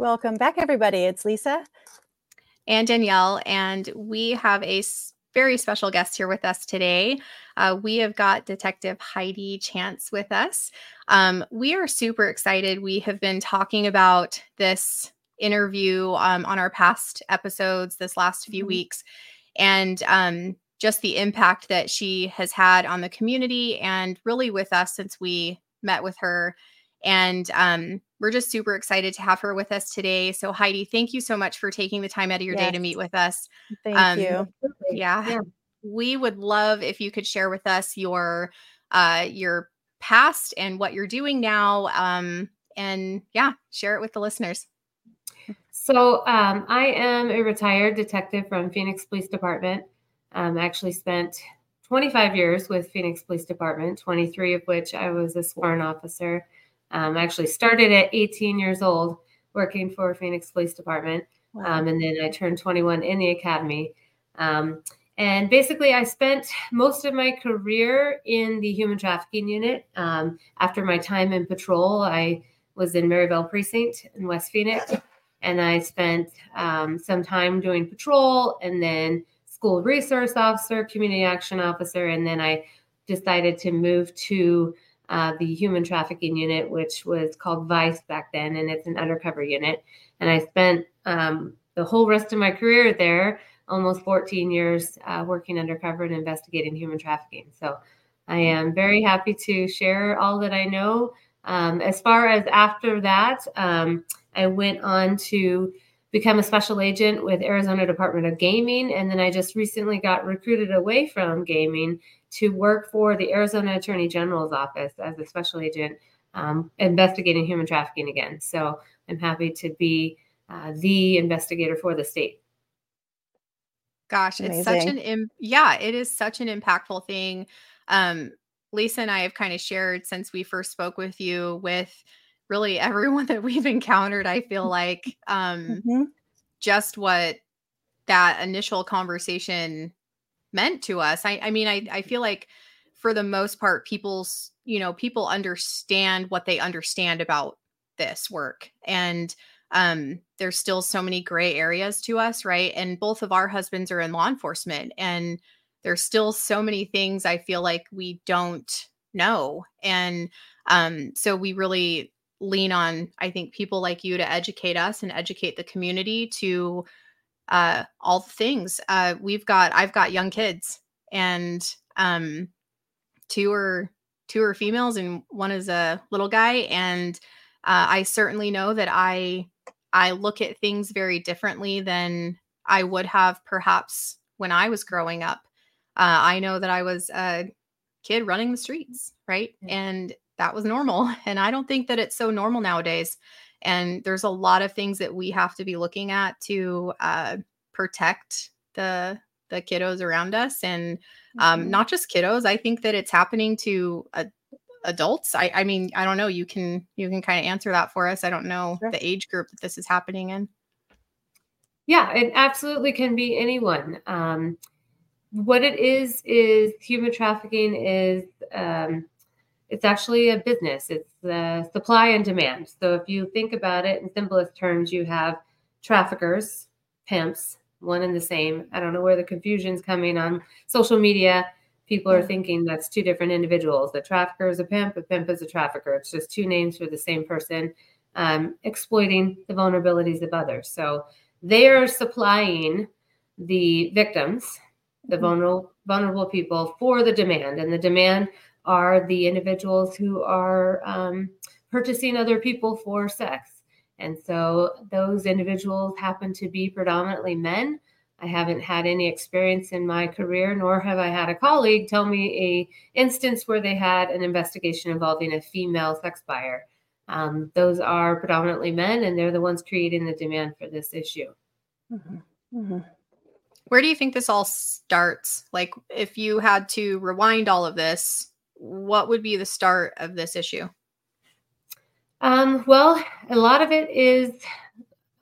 Welcome back, everybody. It's Lisa and Danielle, and we have a very special guest here with us today. Uh, we have got Detective Heidi Chance with us. Um, we are super excited. We have been talking about this interview um, on our past episodes this last few mm-hmm. weeks, and um, just the impact that she has had on the community and really with us since we met with her. And um, we're just super excited to have her with us today. So, Heidi, thank you so much for taking the time out of your yes. day to meet with us. Thank um, you. Yeah, yeah, we would love if you could share with us your uh, your past and what you're doing now. Um, and yeah, share it with the listeners. So, um, I am a retired detective from Phoenix Police Department. Um, I actually spent 25 years with Phoenix Police Department, 23 of which I was a sworn officer. Um, I actually started at 18 years old working for Phoenix Police Department. Wow. Um, and then I turned 21 in the academy. Um, and basically, I spent most of my career in the human trafficking unit. Um, after my time in patrol, I was in Maryvale Precinct in West Phoenix. And I spent um, some time doing patrol and then school resource officer, community action officer. And then I decided to move to uh, the human trafficking unit, which was called Vice back then, and it's an undercover unit. And I spent um, the whole rest of my career there, almost 14 years, uh, working undercover and investigating human trafficking. So I am very happy to share all that I know. Um, as far as after that, um, I went on to become a special agent with Arizona Department of Gaming, and then I just recently got recruited away from gaming to work for the Arizona Attorney General's office as a special agent um, investigating human trafficking again. So I'm happy to be uh, the investigator for the state. Gosh, Amazing. it's such an Im- yeah, it is such an impactful thing. Um, Lisa and I have kind of shared since we first spoke with you with really everyone that we've encountered. I feel like um, mm-hmm. just what that initial conversation meant to us. I, I mean, I, I feel like for the most part, people's, you know, people understand what they understand about this work. And um, there's still so many gray areas to us, right? And both of our husbands are in law enforcement. And there's still so many things I feel like we don't know. And um, so we really lean on, I think, people like you to educate us and educate the community to uh, all the things. Uh, we've got I've got young kids, and um, two are two are females, and one is a little guy. And uh, I certainly know that I I look at things very differently than I would have perhaps when I was growing up. Uh, I know that I was a kid running the streets, right, mm-hmm. and that was normal. And I don't think that it's so normal nowadays. And there's a lot of things that we have to be looking at to uh, protect the the kiddos around us. And um, mm-hmm. not just kiddos. I think that it's happening to uh, adults. I, I mean i don't know. You can you can kind of answer that for us. I don't know sure. the age group that this is happening in. Yeah it absolutely can be anyone. Um, what it is is human trafficking is um, it's actually a business. It's the supply and demand. So if you think about it in simplest terms, you have traffickers, pimps, one and the same. I don't know where the confusion's coming on social media. People are thinking that's two different individuals. The trafficker is a pimp, a pimp is a trafficker. It's just two names for the same person um, exploiting the vulnerabilities of others. So they are supplying the victims, the mm-hmm. vulnerable vulnerable people for the demand, and the demand are the individuals who are um, purchasing other people for sex. And so those individuals happen to be predominantly men. I haven't had any experience in my career, nor have I had a colleague tell me a instance where they had an investigation involving a female sex buyer. Um, those are predominantly men, and they're the ones creating the demand for this issue. Mm-hmm. Mm-hmm. Where do you think this all starts? Like, if you had to rewind all of this, what would be the start of this issue? Um, well, a lot of it is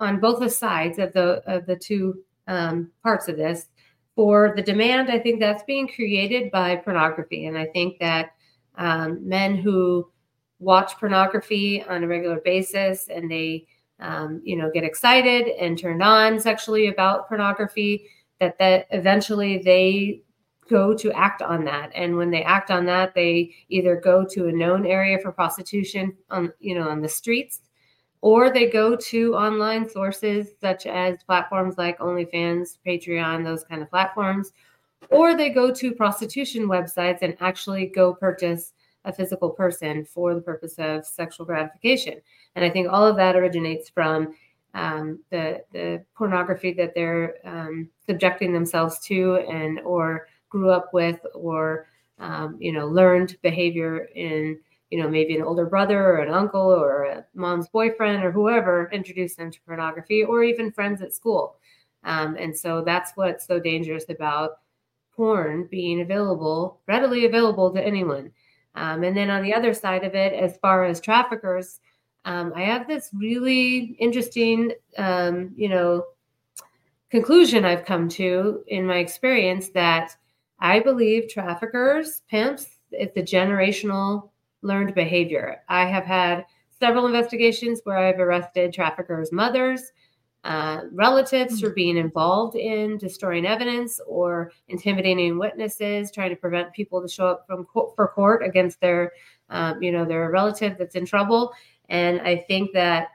on both the sides of the of the two um, parts of this. For the demand, I think that's being created by pornography. And I think that um, men who watch pornography on a regular basis and they um, you know get excited and turned on sexually about pornography that that eventually they go to act on that and when they act on that they either go to a known area for prostitution on you know on the streets or they go to online sources such as platforms like OnlyFans, Patreon, those kind of platforms, or they go to prostitution websites and actually go purchase a physical person for the purpose of sexual gratification. And I think all of that originates from um, the the pornography that they're um, subjecting themselves to, and or grew up with, or um, you know learned behavior in you know maybe an older brother or an uncle or a mom's boyfriend or whoever introduced them to pornography, or even friends at school. Um, and so that's what's so dangerous about porn being available, readily available to anyone. Um, and then on the other side of it, as far as traffickers, um, I have this really interesting, um, you know, conclusion I've come to in my experience that I believe traffickers, pimps, it's a generational learned behavior. I have had several investigations where I've arrested traffickers' mothers, uh, relatives for being involved in destroying evidence or intimidating witnesses, trying to prevent people to show up from co- for court against their, um, you know, their relative that's in trouble. And I think that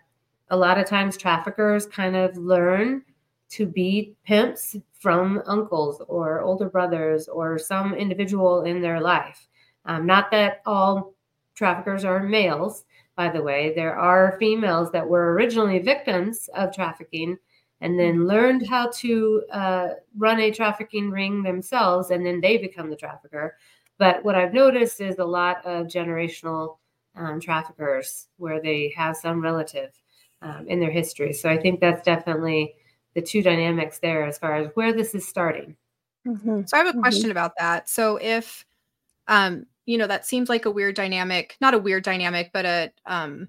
a lot of times traffickers kind of learn to be pimps from uncles or older brothers or some individual in their life. Um, not that all traffickers are males, by the way. There are females that were originally victims of trafficking and then mm-hmm. learned how to uh, run a trafficking ring themselves, and then they become the trafficker. But what I've noticed is a lot of generational um, traffickers where they have some relative um, in their history. So I think that's definitely the two dynamics there as far as where this is starting. Mm-hmm. So I have a mm-hmm. question mm-hmm. about that. So if um, you know that seems like a weird dynamic not a weird dynamic but a um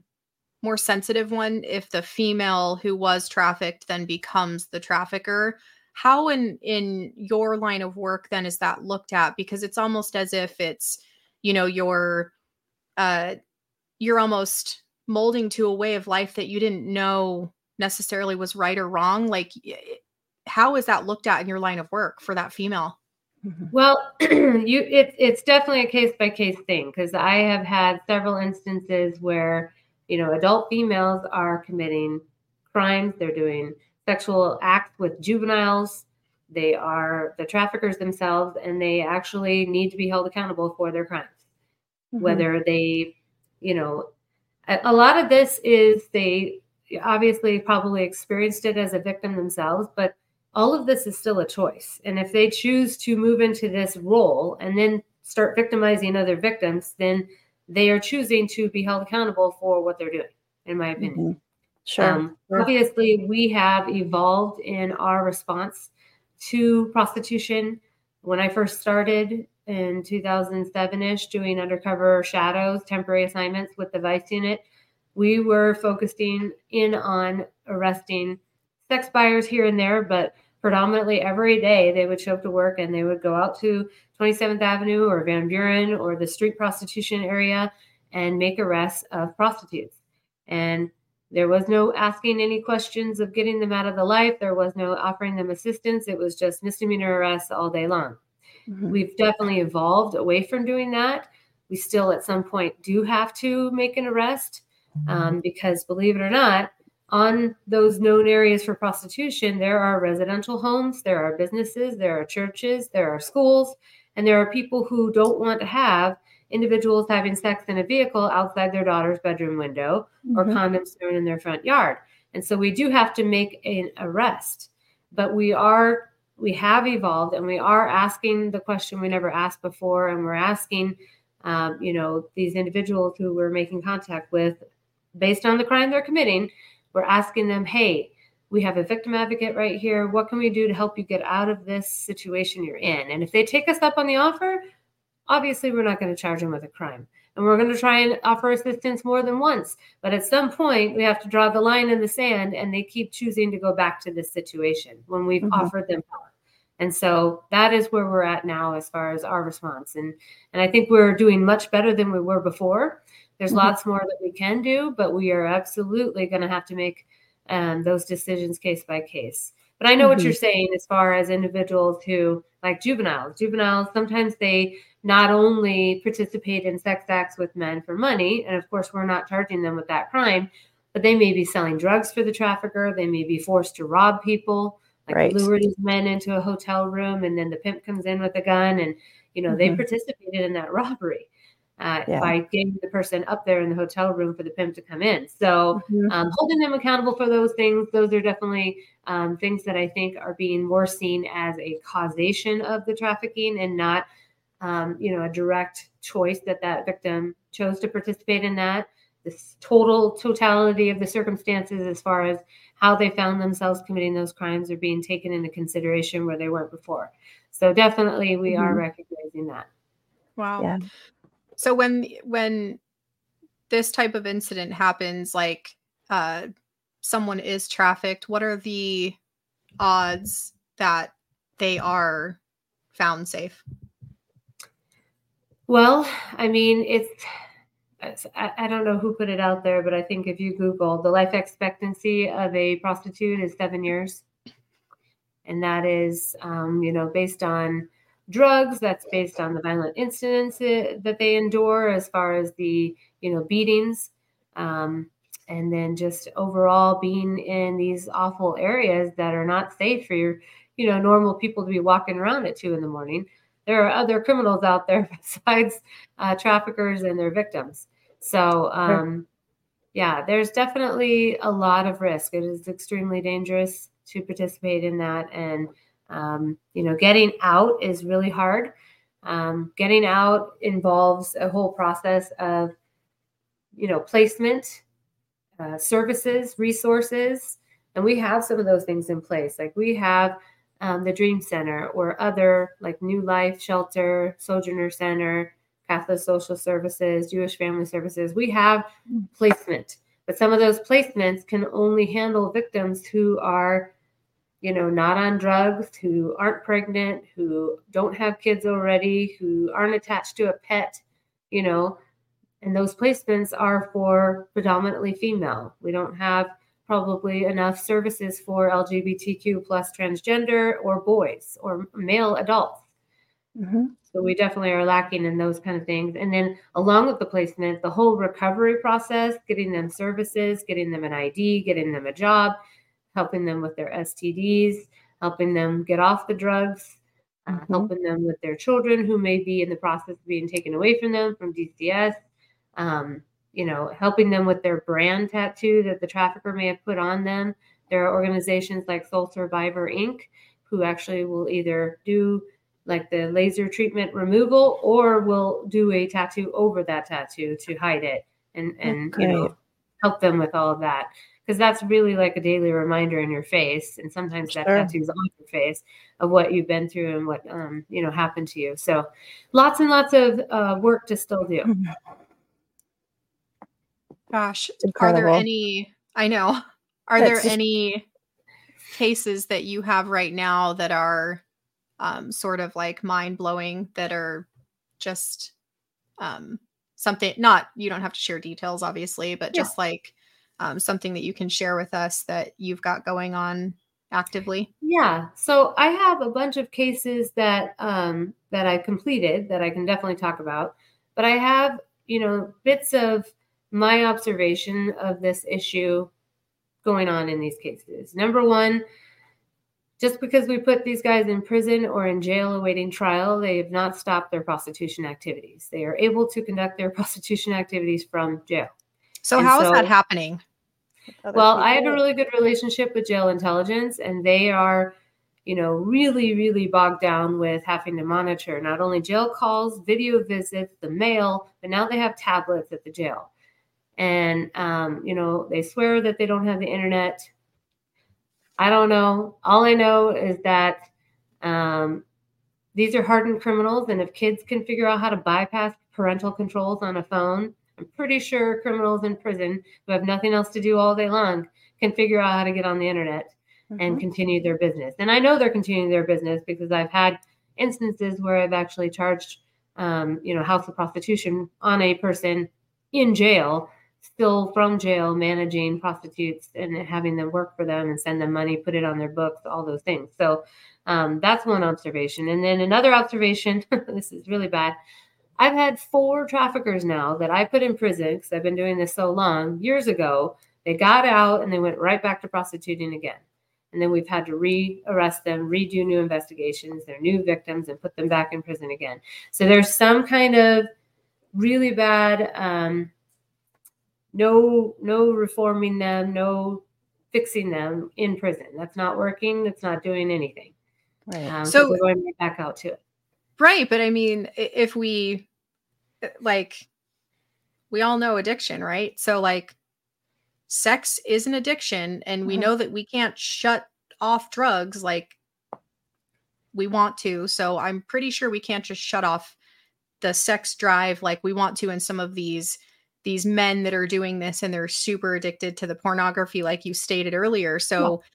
more sensitive one if the female who was trafficked then becomes the trafficker how in in your line of work then is that looked at because it's almost as if it's you know you're uh you're almost molding to a way of life that you didn't know necessarily was right or wrong like how is that looked at in your line of work for that female Mm-hmm. Well, you it, it's definitely a case by case thing because I have had several instances where you know adult females are committing crimes. They're doing sexual acts with juveniles. They are the traffickers themselves, and they actually need to be held accountable for their crimes. Mm-hmm. Whether they, you know, a, a lot of this is they obviously probably experienced it as a victim themselves, but all of this is still a choice. And if they choose to move into this role and then start victimizing other victims, then they are choosing to be held accountable for what they're doing, in my opinion. Mm-hmm. Sure. Um, sure. Obviously, we have evolved in our response to prostitution. When I first started in 2007 ish doing undercover shadows, temporary assignments with the Vice Unit, we were focusing in on arresting sex buyers here and there, but predominantly every day they would show up to work and they would go out to 27th Avenue or Van Buren or the street prostitution area and make arrests of prostitutes. And there was no asking any questions of getting them out of the life. There was no offering them assistance. It was just misdemeanor arrests all day long. Mm-hmm. We've definitely evolved away from doing that. We still, at some point, do have to make an arrest mm-hmm. um, because, believe it or not, on those known areas for prostitution, there are residential homes, there are businesses, there are churches, there are schools, and there are people who don't want to have individuals having sex in a vehicle outside their daughter's bedroom window mm-hmm. or condoms thrown in their front yard. And so we do have to make an arrest, but we are we have evolved and we are asking the question we never asked before, and we're asking, um, you know, these individuals who we're making contact with based on the crime they're committing we're asking them, hey, we have a victim advocate right here. What can we do to help you get out of this situation you're in? And if they take us up on the offer, obviously we're not going to charge them with a crime. And we're going to try and offer assistance more than once. But at some point, we have to draw the line in the sand, and they keep choosing to go back to this situation when we've mm-hmm. offered them help. And so that is where we're at now as far as our response. And and I think we're doing much better than we were before. There's mm-hmm. lots more that we can do, but we are absolutely going to have to make um, those decisions case by case. But I know mm-hmm. what you're saying as far as individuals who, like juveniles, juveniles, sometimes they not only participate in sex acts with men for money, and of course, we're not charging them with that crime, but they may be selling drugs for the trafficker. They may be forced to rob people, like right. lure these men into a hotel room, and then the pimp comes in with a gun, and you know mm-hmm. they participated in that robbery uh, yeah. by getting the person up there in the hotel room for the pimp to come in. So mm-hmm. um, holding them accountable for those things, those are definitely um, things that I think are being more seen as a causation of the trafficking and not, um, you know, a direct choice that that victim chose to participate in that. This total totality of the circumstances as far as how they found themselves committing those crimes are being taken into consideration where they weren't before. So definitely we mm-hmm. are recognizing that. Wow. Yeah. So when when this type of incident happens, like uh, someone is trafficked, what are the odds that they are found safe? Well, I mean, it's I, don't know who put it out there, but I think if you Google the life expectancy of a prostitute is seven years, and that is, um, you know, based on drugs that's based on the violent incidents that they endure as far as the you know beatings. Um, and then just overall being in these awful areas that are not safe for your you know normal people to be walking around at two in the morning there are other criminals out there besides uh, traffickers and their victims. So um, yeah there's definitely a lot of risk. It is extremely dangerous to participate in that. And um, you know, getting out is really hard. Um, getting out involves a whole process of, you know, placement, uh, services, resources, and we have some of those things in place. Like we have um, the Dream Center or other like New Life Shelter, Sojourner Center, Catholic Social Services, Jewish Family Services. We have placement, but some of those placements can only handle victims who are you know, not on drugs, who aren't pregnant, who don't have kids already, who aren't attached to a pet, you know, and those placements are for predominantly female. We don't have probably enough services for LGBTQ plus transgender or boys or male adults. Mm-hmm. So we definitely are lacking in those kind of things. And then along with the placement, the whole recovery process, getting them services, getting them an ID, getting them a job, helping them with their STDs, helping them get off the drugs, uh, mm-hmm. helping them with their children who may be in the process of being taken away from them from DCS, um, you know, helping them with their brand tattoo that the trafficker may have put on them. There are organizations like Soul Survivor Inc. who actually will either do like the laser treatment removal or will do a tattoo over that tattoo to hide it and and you know help them with all of that because that's really like a daily reminder in your face and sometimes sure. that tattoo's on your face of what you've been through and what um, you know happened to you so lots and lots of uh, work to still do mm-hmm. Gosh are there any i know are there just... any cases that you have right now that are um, sort of like mind-blowing that are just um, something not you don't have to share details obviously but just like um, something that you can share with us that you've got going on actively? Yeah. So I have a bunch of cases that um, that I completed that I can definitely talk about, but I have you know bits of my observation of this issue going on in these cases. Number one, just because we put these guys in prison or in jail awaiting trial, they have not stopped their prostitution activities. They are able to conduct their prostitution activities from jail. So and how so, is that happening? Well, I have a really good relationship with jail intelligence, and they are, you know, really, really bogged down with having to monitor not only jail calls, video visits, the mail, but now they have tablets at the jail. And, um, you know, they swear that they don't have the internet. I don't know. All I know is that um, these are hardened criminals, and if kids can figure out how to bypass parental controls on a phone. I'm pretty sure criminals in prison who have nothing else to do all day long can figure out how to get on the internet mm-hmm. and continue their business. And I know they're continuing their business because I've had instances where I've actually charged, um, you know, house of prostitution on a person in jail, still from jail, managing prostitutes and having them work for them and send them money, put it on their books, all those things. So um, that's one observation. And then another observation this is really bad. I've had four traffickers now that I put in prison because I've been doing this so long years ago. They got out and they went right back to prostituting again. And then we've had to re arrest them, redo new investigations, they're new victims, and put them back in prison again. So there's some kind of really bad, um, no, no reforming them, no fixing them in prison. That's not working. That's not doing anything. Right. Um, so we're going back out to it. Right. But I mean, if we uh, like, we all know addiction, right? So, like, sex is an addiction, and we mm-hmm. know that we can't shut off drugs like we want to. So, I'm pretty sure we can't just shut off the sex drive like we want to in some of these these men that are doing this and they're super addicted to the pornography like you stated earlier. So yeah.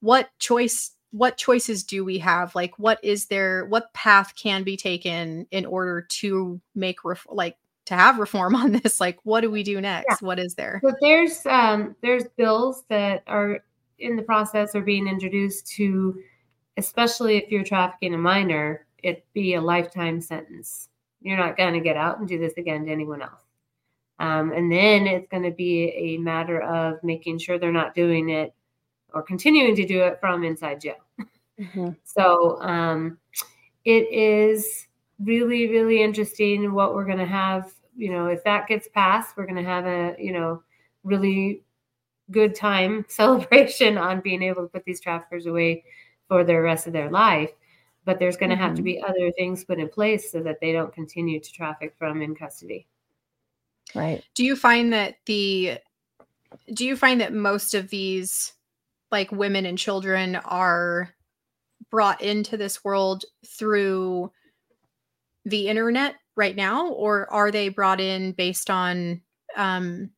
what choice what choices do we have? Like what is there what path can be taken in order to make ref- like to have reform on this? Like what do we do next? Yeah. what is there? So there's um there's bills that are in the process or being introduced to especially if you're trafficking a minor it be a lifetime sentence. You're not going to get out and do this again to anyone else um, and then it's going to be a matter of making sure they're not doing it or continuing to do it from inside jail. Mm-hmm. So um, it is really, really interesting what we're going to have. You know, if that gets passed, we're going to have a, you know, really good time celebration on being able to put these traffickers away for the rest of their life. But there's going to mm-hmm. have to be other things put in place so that they don't continue to traffic from in custody. Right. Do you find that the do you find that most of these like women and children are brought into this world through the internet right now or are they brought in based on um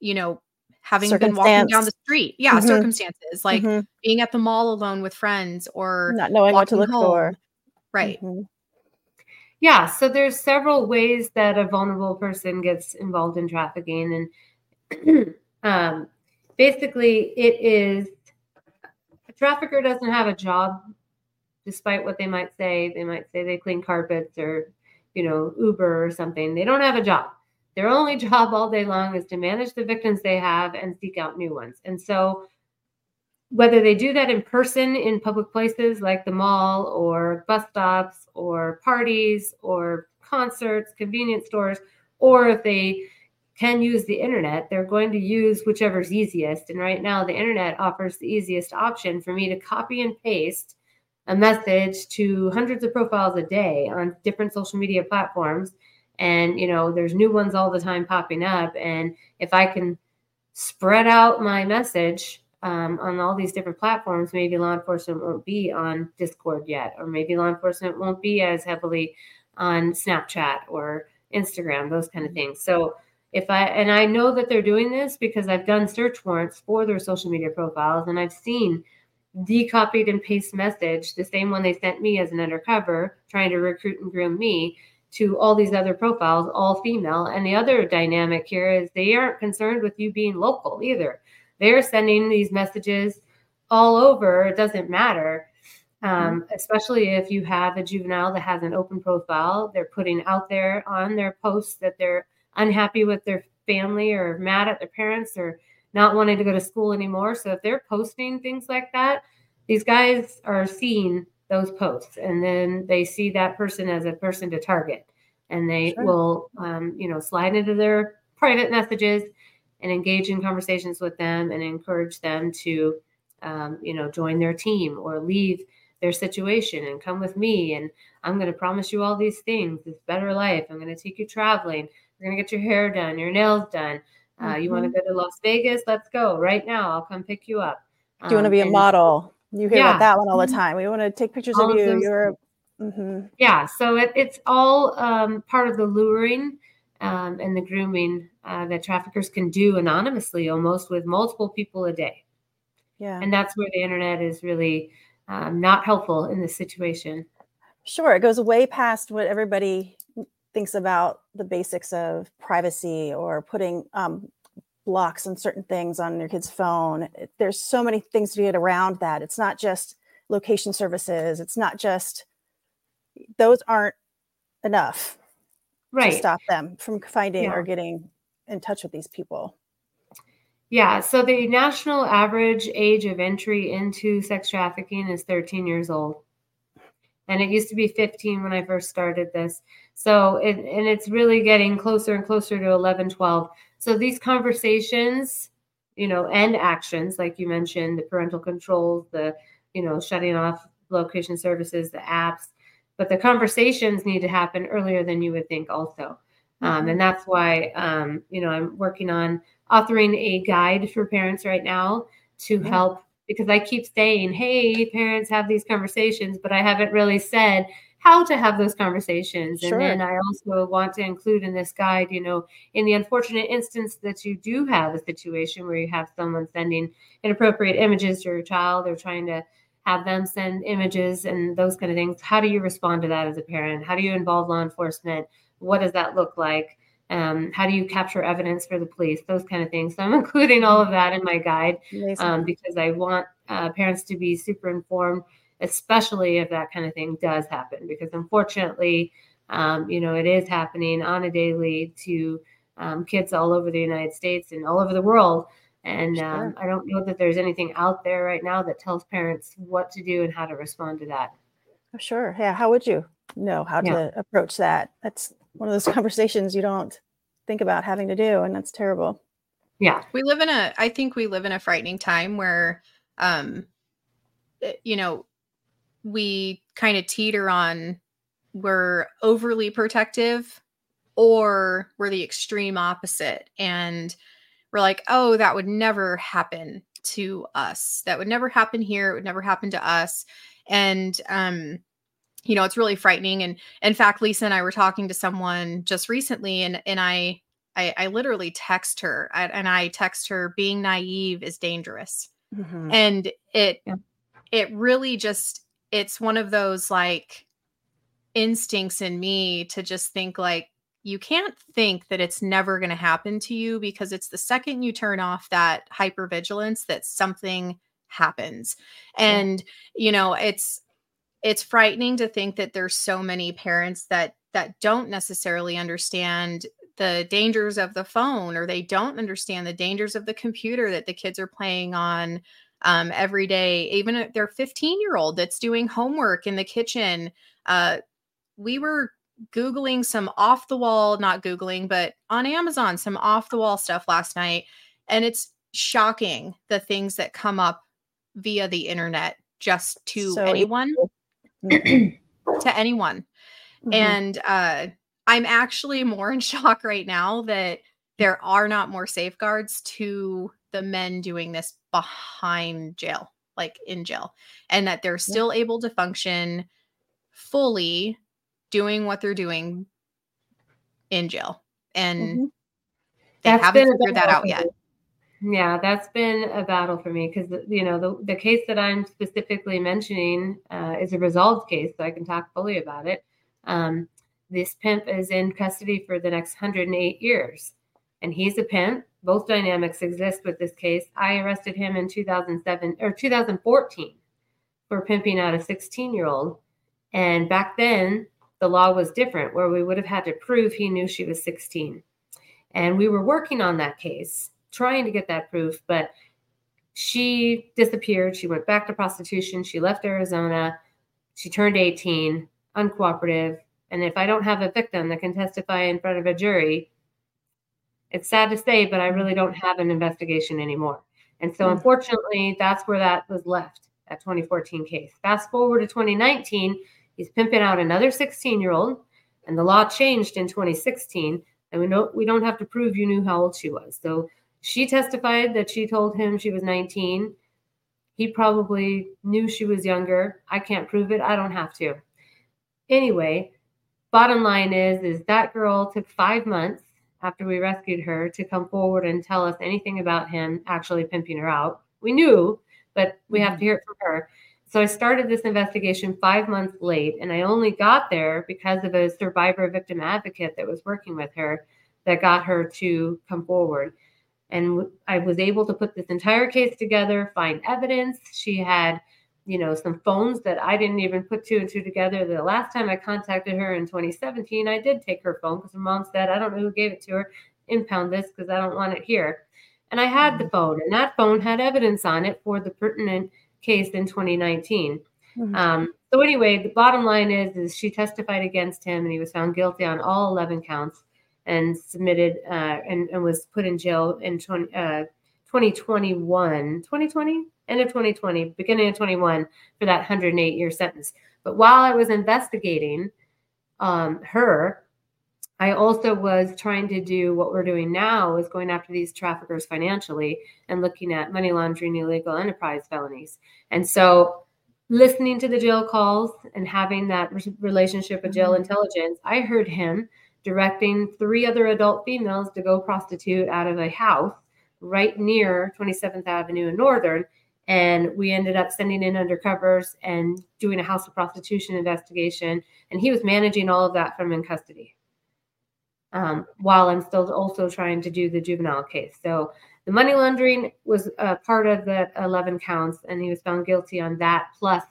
you know having been walking down the street yeah mm-hmm. circumstances like mm-hmm. being at the mall alone with friends or not knowing what to look home. for right mm-hmm. Yeah so there's several ways that a vulnerable person gets involved in trafficking and um basically it is a trafficker doesn't have a job despite what they might say. They might say they clean carpets or you know uber or something. They don't have a job. Their only job all day long is to manage the victims they have and seek out new ones. And so whether they do that in person in public places like the mall or bus stops or parties or concerts convenience stores or if they can use the internet, they're going to use whichever's easiest. And right now, the internet offers the easiest option for me to copy and paste a message to hundreds of profiles a day on different social media platforms. And, you know, there's new ones all the time popping up. And if I can spread out my message um, on all these different platforms, maybe law enforcement won't be on Discord yet, or maybe law enforcement won't be as heavily on Snapchat or Instagram, those kind of things. So, if I and I know that they're doing this because I've done search warrants for their social media profiles and I've seen the copied and paste message, the same one they sent me as an undercover, trying to recruit and groom me to all these other profiles, all female. And the other dynamic here is they aren't concerned with you being local either. They're sending these messages all over. It doesn't matter. Um, mm-hmm. especially if you have a juvenile that has an open profile, they're putting out there on their posts that they're unhappy with their family or mad at their parents or not wanting to go to school anymore. So if they're posting things like that, these guys are seeing those posts and then they see that person as a person to target and they sure. will um, you know slide into their private messages and engage in conversations with them and encourage them to um, you know join their team or leave their situation and come with me and i'm going to promise you all these things this better life i'm going to take you traveling you're gonna get your hair done, your nails done. Uh, mm-hmm. You want to go to Las Vegas? Let's go right now. I'll come pick you up. Do you want to be um, a model? You hear yeah. about that one all the mm-hmm. time. We want to take pictures all of you. You're Mm-hmm. Yeah, so it, it's all um, part of the luring um, and the grooming uh, that traffickers can do anonymously, almost with multiple people a day. Yeah, and that's where the internet is really um, not helpful in this situation. Sure, it goes way past what everybody thinks about the basics of privacy or putting um, blocks and certain things on your kid's phone. There's so many things to get around that. It's not just location services. It's not just those aren't enough right. to stop them from finding yeah. or getting in touch with these people. Yeah, so the national average age of entry into sex trafficking is 13 years old. And it used to be 15 when I first started this. So, it, and it's really getting closer and closer to 11, 12. So, these conversations, you know, and actions, like you mentioned, the parental controls, the, you know, shutting off location services, the apps, but the conversations need to happen earlier than you would think, also. Um, mm-hmm. and that's why, um, you know, I'm working on authoring a guide for parents right now to mm-hmm. help because I keep saying, hey, parents have these conversations, but I haven't really said how to have those conversations. Sure. And then I also want to include in this guide, you know, in the unfortunate instance that you do have a situation where you have someone sending inappropriate images to your child or trying to have them send images and those kind of things. How do you respond to that as a parent? How do you involve law enforcement? What does that look like? Um, how do you capture evidence for the police? Those kind of things. So I'm including all of that in my guide um, because I want uh, parents to be super informed, especially if that kind of thing does happen. Because unfortunately, um, you know, it is happening on a daily to um, kids all over the United States and all over the world. And sure. Um, I don't know that there's anything out there right now that tells parents what to do and how to respond to that. Oh, sure. Yeah. How would you know how yeah. to approach that? That's one of those conversations you don't think about having to do and that's terrible yeah we live in a i think we live in a frightening time where um eh, you know we kind of teeter on we're overly protective or we're the extreme opposite and we're like oh that would never happen to us. That would never happen here. It would never happen to us. And um you know it's really frightening. And in fact lisa and i were talking to someone just recently and and i i, I literally text her and i text her being naive is dangerous. Mm-hmm. and it yeah. it really just it's one of those like instincts in me to just think like you can't think that it's never going to happen to you because it's the second you turn off that hypervigilance that something happens. And you know it's it's frightening to think that there's so many parents that that don't necessarily understand the dangers of the phone or they don't understand the dangers of the computer that the kids are playing on um, every day. Even if they're 15 year old that's doing homework in the kitchen. Uh, we were googling some off the wall not googling but on amazon some off the wall stuff last night and it's shocking the things that come up via the internet just to so anyone to anyone. Mm-hmm. And uh, I'm actually more in shock right now that there are not more safeguards to the men doing this behind jail, like in jail, and that they're still yeah. able to function fully doing what they're doing in jail. And mm-hmm. they That's haven't figured that out yet. Yeah, that's been a battle for me because you know the the case that I'm specifically mentioning uh, is a resolved case, so I can talk fully about it. Um, this pimp is in custody for the next 108 years, and he's a pimp. Both dynamics exist with this case. I arrested him in 2007 or 2014 for pimping out a 16 year old, and back then the law was different, where we would have had to prove he knew she was 16, and we were working on that case trying to get that proof, but she disappeared. She went back to prostitution. She left Arizona. She turned 18, uncooperative. And if I don't have a victim that can testify in front of a jury, it's sad to say, but I really don't have an investigation anymore. And so, hmm. unfortunately, that's where that was left, that 2014 case. Fast forward to 2019, he's pimping out another 16 year old, and the law changed in 2016. And we know we don't have to prove you knew how old she was. So she testified that she told him she was 19. He probably knew she was younger. I can't prove it. I don't have to. anyway, bottom line is is that girl took five months after we rescued her to come forward and tell us anything about him actually pimping her out. We knew, but we have to mm-hmm. hear it from her. So I started this investigation five months late, and I only got there because of a survivor victim advocate that was working with her that got her to come forward. And I was able to put this entire case together, find evidence. She had, you know, some phones that I didn't even put two and two together. The last time I contacted her in 2017, I did take her phone because her mom said, I don't know who gave it to her. Impound this because I don't want it here. And I had the mm-hmm. phone, and that phone had evidence on it for the pertinent case in 2019. Mm-hmm. Um, so anyway, the bottom line is, is she testified against him, and he was found guilty on all 11 counts and submitted uh, and, and, was put in jail in 20, uh, 2021, 2020, end of 2020, beginning of 21 for that 108 year sentence. But while I was investigating um, her, I also was trying to do what we're doing now is going after these traffickers financially and looking at money laundering, illegal enterprise felonies. And so listening to the jail calls and having that relationship with jail mm-hmm. intelligence, I heard him directing three other adult females to go prostitute out of a house right near 27th Avenue and Northern. And we ended up sending in undercovers and doing a house of prostitution investigation. And he was managing all of that from in custody. Um, while I'm still also trying to do the juvenile case. So the money laundering was a part of the 11 counts, and he was found guilty on that, plus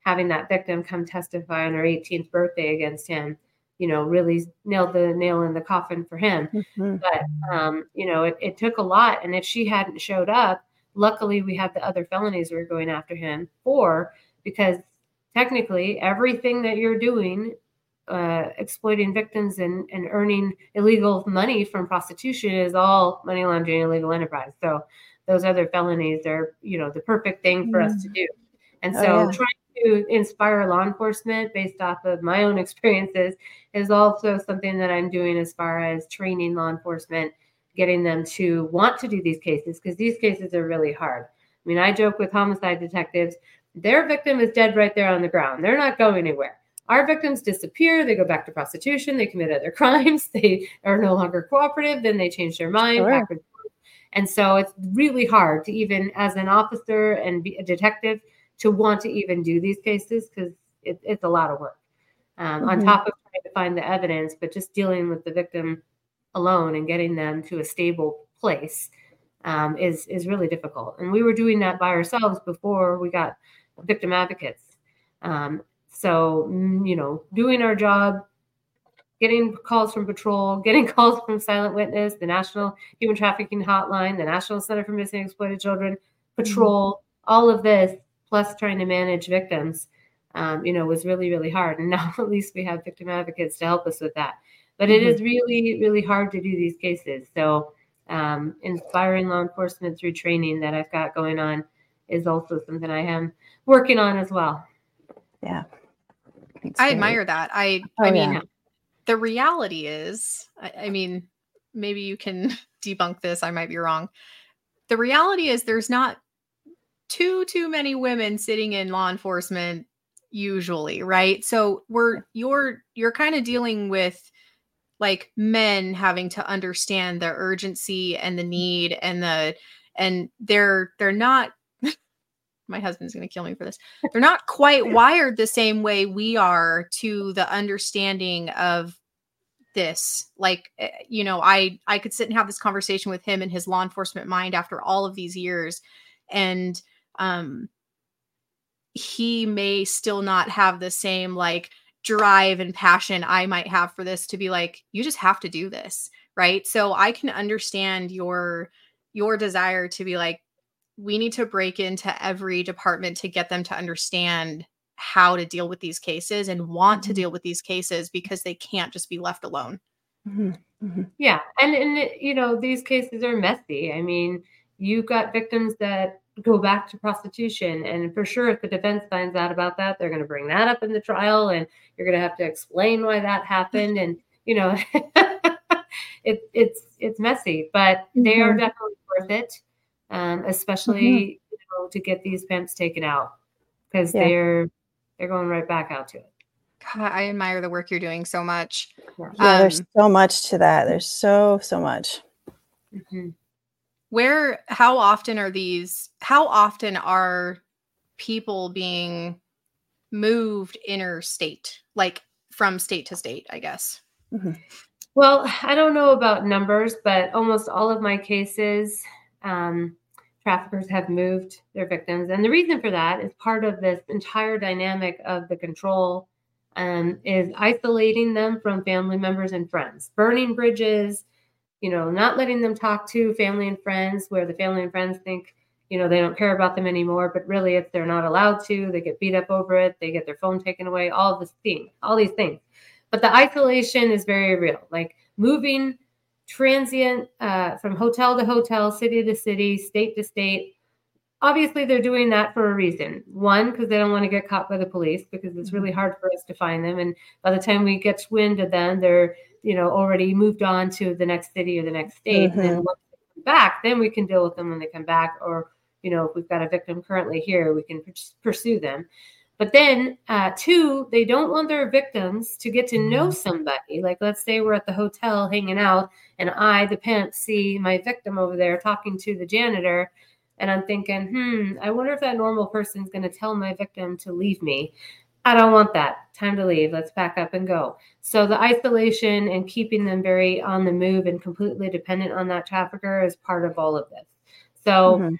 having that victim come testify on her 18th birthday against him you know, really nailed the nail in the coffin for him. Mm-hmm. But, um, you know, it, it took a lot. And if she hadn't showed up, luckily we had the other felonies we were going after him for, because technically everything that you're doing, uh, exploiting victims and, and earning illegal money from prostitution is all money laundering illegal enterprise. So those other felonies are, you know, the perfect thing for mm. us to mm. do. And oh, so oh, yeah. trying to inspire law enforcement based off of my own experiences is also something that I'm doing as far as training law enforcement, getting them to want to do these cases because these cases are really hard. I mean, I joke with homicide detectives, their victim is dead right there on the ground. They're not going anywhere. Our victims disappear, they go back to prostitution, they commit other crimes, they are no longer cooperative, then they change their mind. Sure. And so it's really hard to even, as an officer and be a detective, to want to even do these cases because it, it's a lot of work. Um, mm-hmm. On top of trying to find the evidence, but just dealing with the victim alone and getting them to a stable place um, is is really difficult. And we were doing that by ourselves before we got victim advocates. Um, so mm, you know, doing our job, getting calls from patrol, getting calls from Silent Witness, the National Human Trafficking Hotline, the National Center for Missing and Exploited Children, mm-hmm. patrol, mm-hmm. all of this plus trying to manage victims, um, you know, was really, really hard. And now at least we have victim advocates to help us with that. But mm-hmm. it is really, really hard to do these cases. So um, inspiring law enforcement through training that I've got going on is also something I am working on as well. Yeah. I admire that. I oh, I mean yeah. the reality is I, I mean maybe you can debunk this I might be wrong. The reality is there's not too too many women sitting in law enforcement usually, right? So we're you're you're kind of dealing with like men having to understand the urgency and the mm-hmm. need and the and they're they're not my husband's going to kill me for this. They're not quite wired the same way we are to the understanding of this. Like eh, you know, I I could sit and have this conversation with him in his law enforcement mind after all of these years and um he may still not have the same like drive and passion I might have for this to be like you just have to do this right so I can understand your your desire to be like we need to break into every department to get them to understand how to deal with these cases and want mm-hmm. to deal with these cases because they can't just be left alone. Mm-hmm. Mm-hmm. Yeah, and and you know these cases are messy. I mean, you've got victims that go back to prostitution. And for sure, if the defense finds out about that, they're going to bring that up in the trial and you're going to have to explain why that happened. And, you know, it, it's, it's messy, but mm-hmm. they are mm-hmm. definitely worth it. Um, especially, mm-hmm. you know, to get these pimps taken out because yeah. they're, they're going right back out to it. God, I admire the work you're doing so much. Yeah, um, there's so much to that. There's so so much. Mm-hmm. Where? How often are these? How often are people being moved interstate, like from state to state? I guess. Mm-hmm. Well, I don't know about numbers, but almost all of my cases, um, traffickers have moved their victims. And the reason for that is part of this entire dynamic of the control um, is isolating them from family members and friends, burning bridges, you know, not letting them talk to family and friends where the family and friends think, you know, they don't care about them anymore. But really, if they're not allowed to, they get beat up over it, they get their phone taken away, all this thing, all these things. But the isolation is very real. Like moving transient uh, from hotel to hotel, city to city, state to state. Obviously, they're doing that for a reason. One, because they don't want to get caught by the police because it's really mm-hmm. hard for us to find them. And by the time we get wind of them, they're you know already moved on to the next city or the next state. Mm-hmm. And then mm-hmm. once they come back, then we can deal with them when they come back. Or you know, if we've got a victim currently here, we can pursue them. But then, uh, two, they don't want their victims to get to know mm-hmm. somebody. Like, let's say we're at the hotel hanging out, and I, the pimp, see my victim over there talking to the janitor. And I'm thinking, hmm, I wonder if that normal person is going to tell my victim to leave me. I don't want that. Time to leave. Let's pack up and go. So the isolation and keeping them very on the move and completely dependent on that trafficker is part of all of this. So mm-hmm.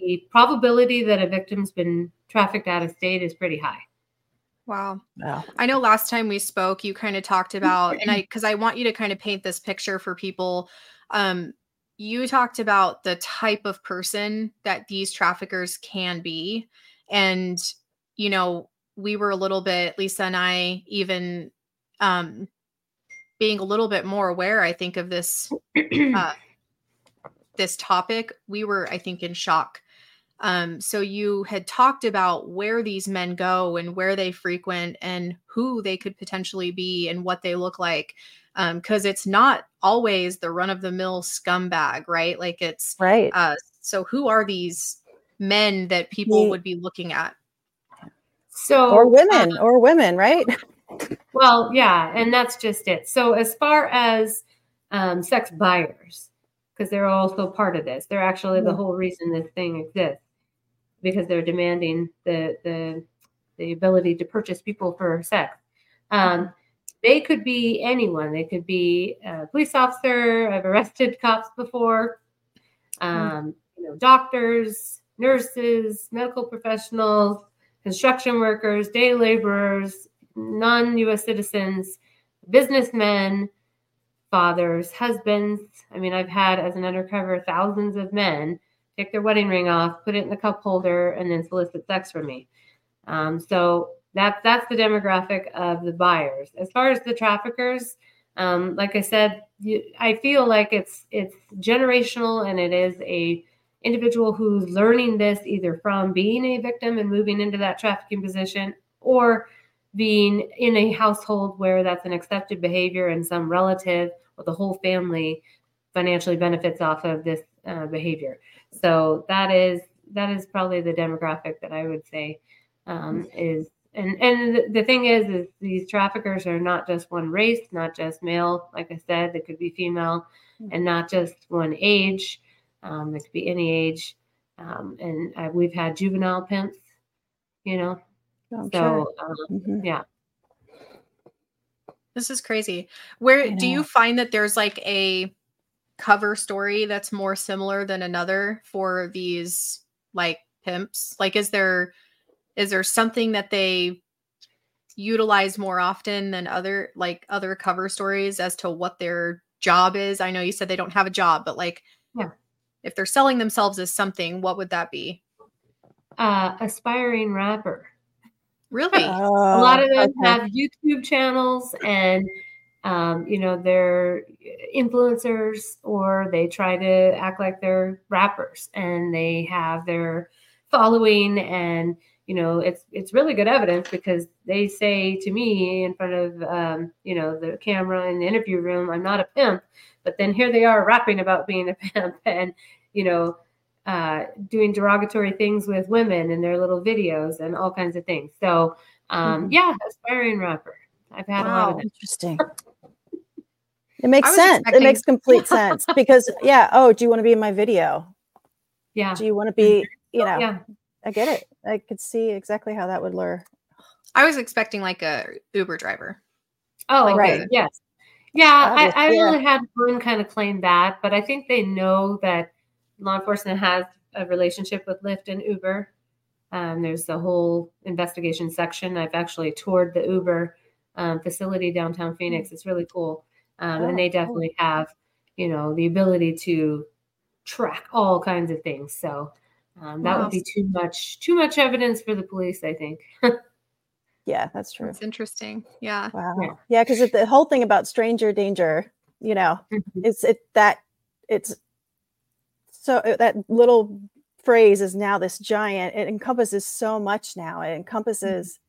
The probability that a victim's been trafficked out of state is pretty high. Wow. wow. I know last time we spoke, you kind of talked about, and I, because I want you to kind of paint this picture for people. Um, you talked about the type of person that these traffickers can be. And, you know, we were a little bit, Lisa and I, even um, being a little bit more aware, I think, of this. Uh, this topic we were i think in shock um, so you had talked about where these men go and where they frequent and who they could potentially be and what they look like. Because um, it's not always the run of the mill scumbag, right? Like it's right. Uh, so who are these men that people yeah. would be looking at? So or women, uh, or women, right? well, yeah, and that's just it. So as far as um, sex buyers, because they're also part of this, they're actually the whole reason this thing exists because they're demanding the the the ability to purchase people for sex. Um, they could be anyone. They could be a police officer. I've arrested cops before. Um, you know, doctors, nurses, medical professionals, construction workers, day laborers, non-U.S. citizens, businessmen, fathers, husbands. I mean, I've had as an undercover thousands of men take their wedding ring off, put it in the cup holder, and then solicit sex from me. Um, so that's that's the demographic of the buyers. As far as the traffickers, um, like I said, you, I feel like it's it's generational and it is a individual who's learning this either from being a victim and moving into that trafficking position or being in a household where that's an accepted behavior and some relative or the whole family financially benefits off of this uh, behavior. So that is that is probably the demographic that I would say um, is and and the thing is is these traffickers are not just one race, not just male. Like I said, they could be female, mm-hmm. and not just one age. Um, it could be any age. Um, and uh, we've had juvenile pimps, you know. I'm so sure. um, mm-hmm. yeah. This is crazy. Where do you find that there's like a cover story that's more similar than another for these like pimps? Like is there is there something that they utilize more often than other like other cover stories as to what their job is? I know you said they don't have a job, but like yeah. if they're selling themselves as something, what would that be? Uh aspiring rapper. Really? a lot of them okay. have YouTube channels and um, you know, they're influencers or they try to act like they're rappers and they have their following and you know it's it's really good evidence because they say to me in front of um, you know the camera in the interview room i'm not a pimp but then here they are rapping about being a pimp and you know uh, doing derogatory things with women in their little videos and all kinds of things so um, mm-hmm. yeah aspiring rapper I've had wow. a lot of them. Interesting. It makes sense. Expecting- it makes complete sense because yeah. Oh, do you want to be in my video? Yeah. Do you want to be? You know. Yeah. I get it. I could see exactly how that would lure. I was expecting like a Uber driver. Oh, like right. A, yes. Yeah, I, I yeah. really had one kind of claim that, but I think they know that law enforcement has a relationship with Lyft and Uber. Um, there's the whole investigation section. I've actually toured the Uber um, facility downtown. Phoenix. It's really cool, um, oh, and they definitely cool. have, you know, the ability to track all kinds of things. So um, that wow. would be too much, too much evidence for the police. I think. yeah, that's true. It's interesting. Yeah. Wow. Yeah, because yeah, the whole thing about stranger danger, you know, mm-hmm. it's it that it's so that little phrase is now this giant it encompasses so much now it mm-hmm. encompasses mm-hmm.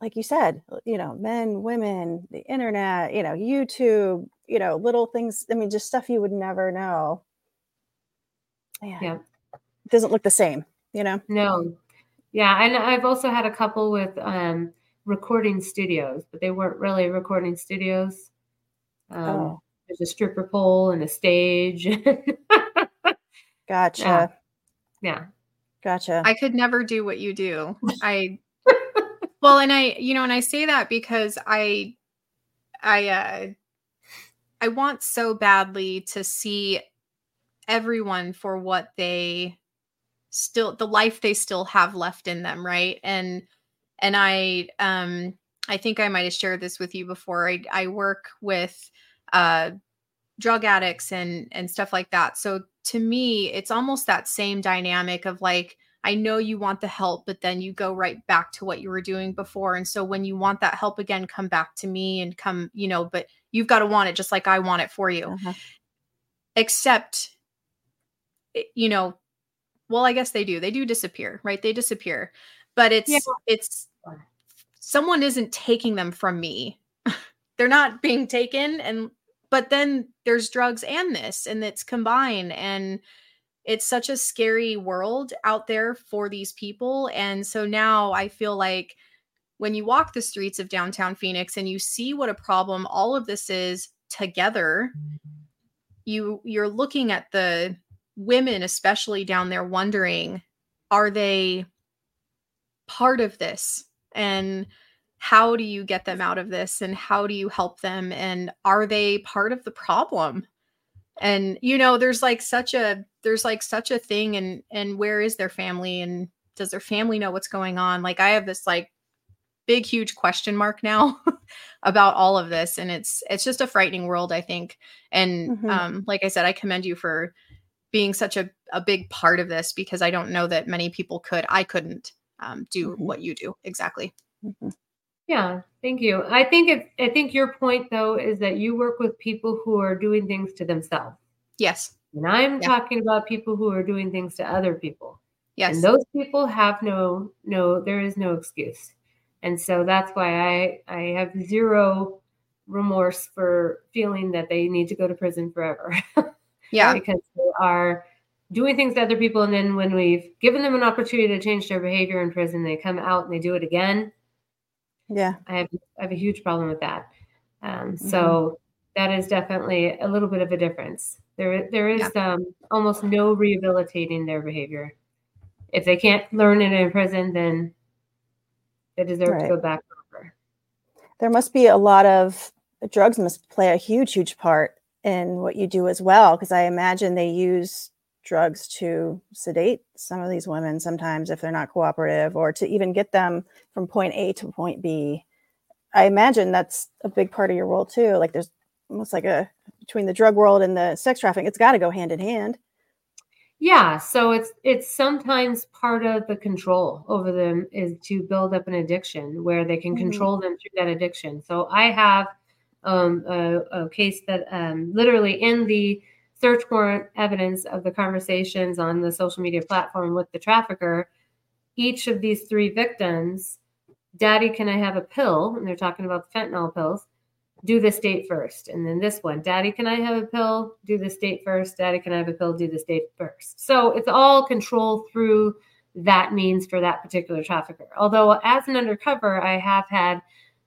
Like you said you know men women the internet you know youtube you know little things i mean just stuff you would never know Man, yeah it doesn't look the same you know no yeah and i've also had a couple with um recording studios but they weren't really recording studios um oh. there's a stripper pole and a stage Gotcha. Yeah. yeah. Gotcha. I could never do what you do. I well, and I, you know, and I say that because I I uh I want so badly to see everyone for what they still the life they still have left in them, right? And and I um I think I might have shared this with you before. I I work with uh drug addicts and and stuff like that. So to me, it's almost that same dynamic of like I know you want the help, but then you go right back to what you were doing before. And so when you want that help again, come back to me and come, you know, but you've got to want it just like I want it for you. Uh-huh. Except, eh, you know, well, I guess they do. They do disappear, right? They disappear. But it's, yeah. it's, someone isn't taking them from me. They're not being taken. And but then there's drugs and this and it's combined and it's such a scary world out there for these people and so now i feel like when you walk the streets of downtown phoenix and you see what a problem all of this is together you you're looking at the women especially down there wondering are they part of this? And how do you get them out of this? And how do you help them? And are they part of the problem and you know there's like such a there's like such a thing and and where is their family and does their family know what's going on like i have this like big huge question mark now about all of this and it's it's just a frightening world i think and mm-hmm. um like i said i commend you for being such a, a big part of this because i don't know that many people could i couldn't um, do mm-hmm. what you do exactly mm-hmm. Yeah, thank you. I think it, I think your point though is that you work with people who are doing things to themselves. Yes. And I'm yeah. talking about people who are doing things to other people. Yes. And those people have no no there is no excuse. And so that's why I I have zero remorse for feeling that they need to go to prison forever. yeah. because they are doing things to other people and then when we've given them an opportunity to change their behavior in prison, they come out and they do it again yeah. I have, I have a huge problem with that. Um, mm-hmm. So that is definitely a little bit of a difference. There, there is yeah. um, almost no rehabilitating their behavior. If they can't learn it in prison, then they deserve right. to go back over. There must be a lot of drugs must play a huge, huge part in what you do as well, because I imagine they use drugs to sedate some of these women sometimes if they're not cooperative or to even get them from point A to point B. I imagine that's a big part of your role too. Like there's almost like a between the drug world and the sex trafficking, it's got to go hand in hand. Yeah, so it's it's sometimes part of the control over them is to build up an addiction where they can mm-hmm. control them through that addiction. So I have um, a, a case that um, literally in the search warrant evidence of the conversations on the social media platform with the trafficker, each of these three victims, Daddy, can I have a pill? And they're talking about the fentanyl pills. Do this date first. And then this one, Daddy, can I have a pill? Do this date first. Daddy, can I have a pill? Do this date first. So it's all control through that means for that particular trafficker. Although, as an undercover, I have had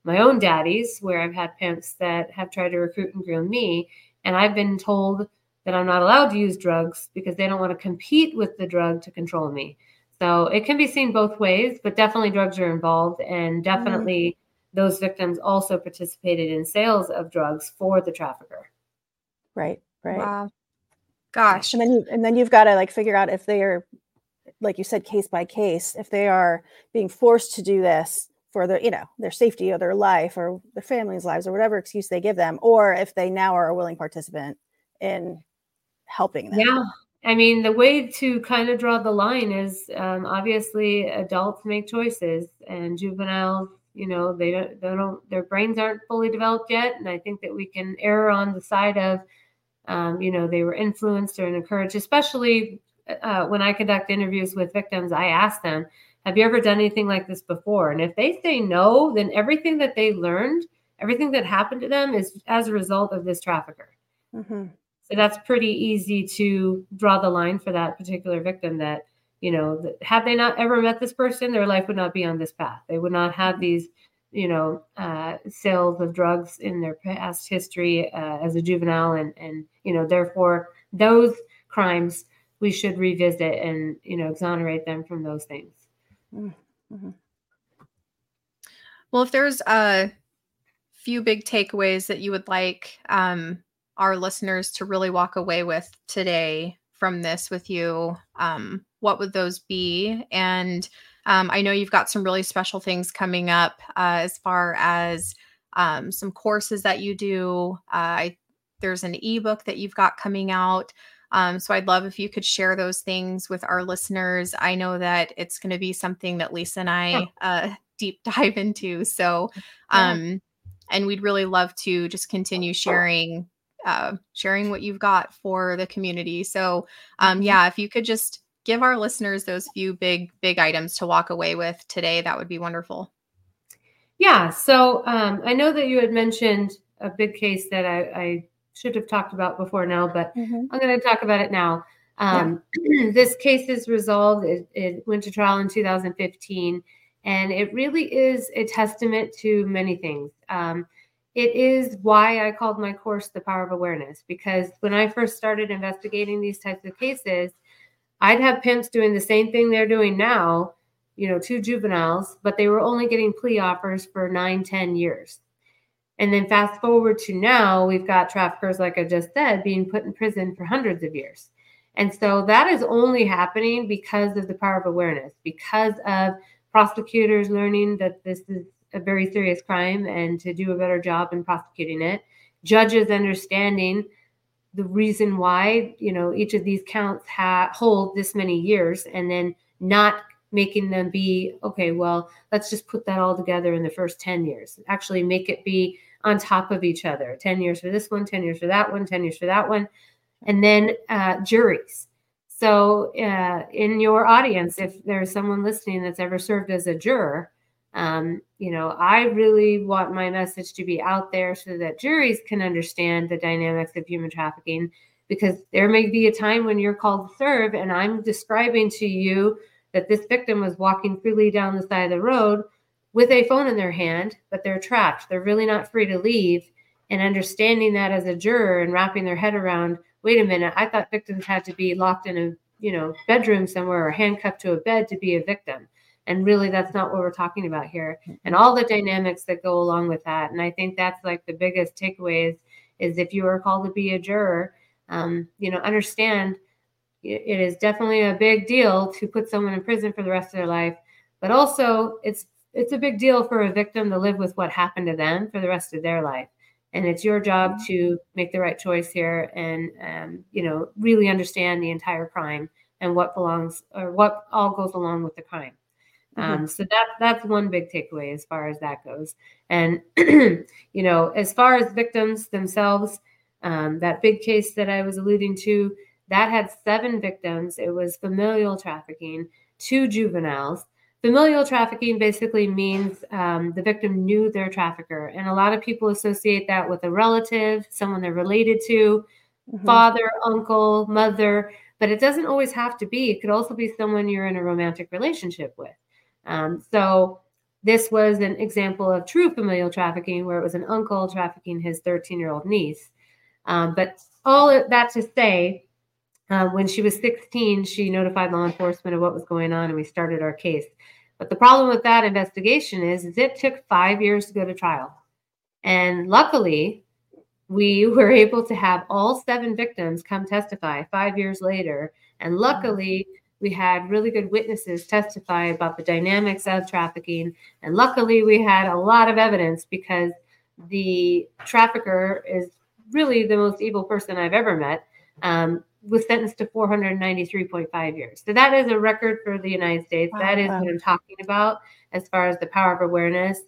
my own daddies where I've had pimps that have tried to recruit and groom me. And I've been told that I'm not allowed to use drugs because they don't want to compete with the drug to control me. So it can be seen both ways, but definitely drugs are involved. And mm-hmm. definitely mm-hmm. those victims also participated in sales of drugs for the trafficker. Right, right. Wow. Gosh. And then you and then you've got to like figure out if they are like you said, case by case, if they are being forced to do this for their, you know, their safety or their life or their family's lives or whatever excuse they give them, or if they now are a willing participant in helping them. Yeah. I mean, the way to kind of draw the line is um, obviously adults make choices and juveniles, you know, they don't, they don't, their brains aren't fully developed yet. And I think that we can err on the side of, um, you know, they were influenced or encouraged, especially uh, when I conduct interviews with victims, I ask them, have you ever done anything like this before? And if they say no, then everything that they learned, everything that happened to them is as a result of this trafficker. Mm-hmm. So that's pretty easy to draw the line for that particular victim that, you know, had they not ever met this person, their life would not be on this path. They would not have these, you know, uh, sales of drugs in their past history uh, as a juvenile. And, and, you know, therefore, those crimes we should revisit and, you know, exonerate them from those things. Mm-hmm. Well, if there's a few big takeaways that you would like um, our listeners to really walk away with today from this with you, um, what would those be? And um, I know you've got some really special things coming up uh, as far as um, some courses that you do. Uh, I, there's an ebook that you've got coming out. Um, so I'd love if you could share those things with our listeners. I know that it's going to be something that Lisa and I uh, deep dive into. So, um, and we'd really love to just continue sharing uh, sharing what you've got for the community. So, um, mm-hmm. yeah, if you could just give our listeners those few big big items to walk away with today, that would be wonderful. Yeah. So um, I know that you had mentioned a big case that I, I should have talked about before now, but mm-hmm. I'm going to talk about it now. Um, yeah. this case is resolved. It, it, went to trial in 2015, and it really is a testament to many things. Um, it is why I called my course The Power of Awareness, because when I first started investigating these types of cases, I'd have pimps doing the same thing they're doing now, you know, two juveniles, but they were only getting plea offers for nine, ten years. And then fast forward to now, we've got traffickers, like I just said, being put in prison for hundreds of years. And so that is only happening because of the power of awareness, because of prosecutors learning that this is a very serious crime and to do a better job in prosecuting it, judges understanding the reason why you know each of these counts ha- hold this many years and then not making them be okay well let's just put that all together in the first 10 years. Actually make it be on top of each other. 10 years for this one 10 years for that one 10 years for that one. And then uh, juries. So uh, in your audience if there's someone listening that's ever served as a juror um, you know i really want my message to be out there so that juries can understand the dynamics of human trafficking because there may be a time when you're called to serve and i'm describing to you that this victim was walking freely down the side of the road with a phone in their hand, but they're trapped. They're really not free to leave. And understanding that as a juror and wrapping their head around, wait a minute, I thought victims had to be locked in a you know bedroom somewhere or handcuffed to a bed to be a victim. And really, that's not what we're talking about here. And all the dynamics that go along with that. And I think that's like the biggest takeaway is, is if you are called to be a juror, um, you know, understand it is definitely a big deal to put someone in prison for the rest of their life but also it's it's a big deal for a victim to live with what happened to them for the rest of their life and it's your job mm-hmm. to make the right choice here and um, you know really understand the entire crime and what belongs or what all goes along with the crime mm-hmm. um, so that that's one big takeaway as far as that goes and you know as far as victims themselves um, that big case that i was alluding to that had seven victims. It was familial trafficking, two juveniles. Familial trafficking basically means um, the victim knew their trafficker. And a lot of people associate that with a relative, someone they're related to, mm-hmm. father, uncle, mother, but it doesn't always have to be. It could also be someone you're in a romantic relationship with. Um, so this was an example of true familial trafficking, where it was an uncle trafficking his 13 year old niece. Um, but all that to say, uh, when she was 16, she notified law enforcement of what was going on, and we started our case. But the problem with that investigation is, is it took five years to go to trial. And luckily, we were able to have all seven victims come testify five years later. And luckily, we had really good witnesses testify about the dynamics of trafficking. And luckily, we had a lot of evidence because the trafficker is really the most evil person I've ever met. Um, was sentenced to 493.5 years. So that is a record for the United States. Wow. That is what I'm talking about as far as the power of awareness.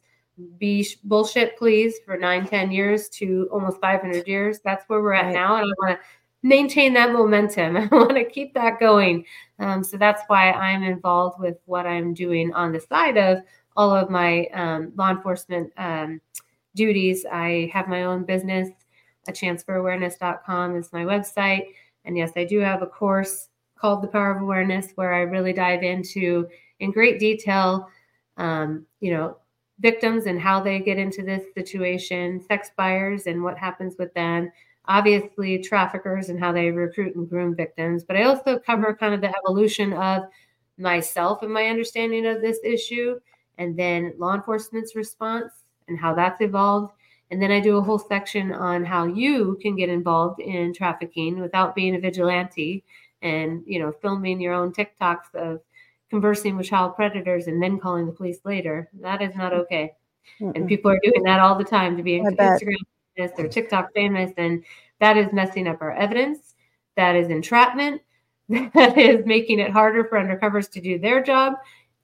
Be bullshit, please, for nine, 10 years to almost 500 years. That's where we're at right. now. And I want to maintain that momentum. I want to keep that going. Um, so that's why I'm involved with what I'm doing on the side of all of my um, law enforcement um, duties. I have my own business. A chanceforawareness.com is my website. And yes, I do have a course called The Power of Awareness where I really dive into in great detail, um, you know, victims and how they get into this situation, sex buyers and what happens with them, obviously traffickers and how they recruit and groom victims, but I also cover kind of the evolution of myself and my understanding of this issue, and then law enforcement's response and how that's evolved. And then I do a whole section on how you can get involved in trafficking without being a vigilante and, you know, filming your own TikToks of conversing with child predators and then calling the police later. That is not okay. Mm-mm. And people are doing that all the time to be Instagram famous or TikTok famous, and that is messing up our evidence. That is entrapment. That is making it harder for undercovers to do their job.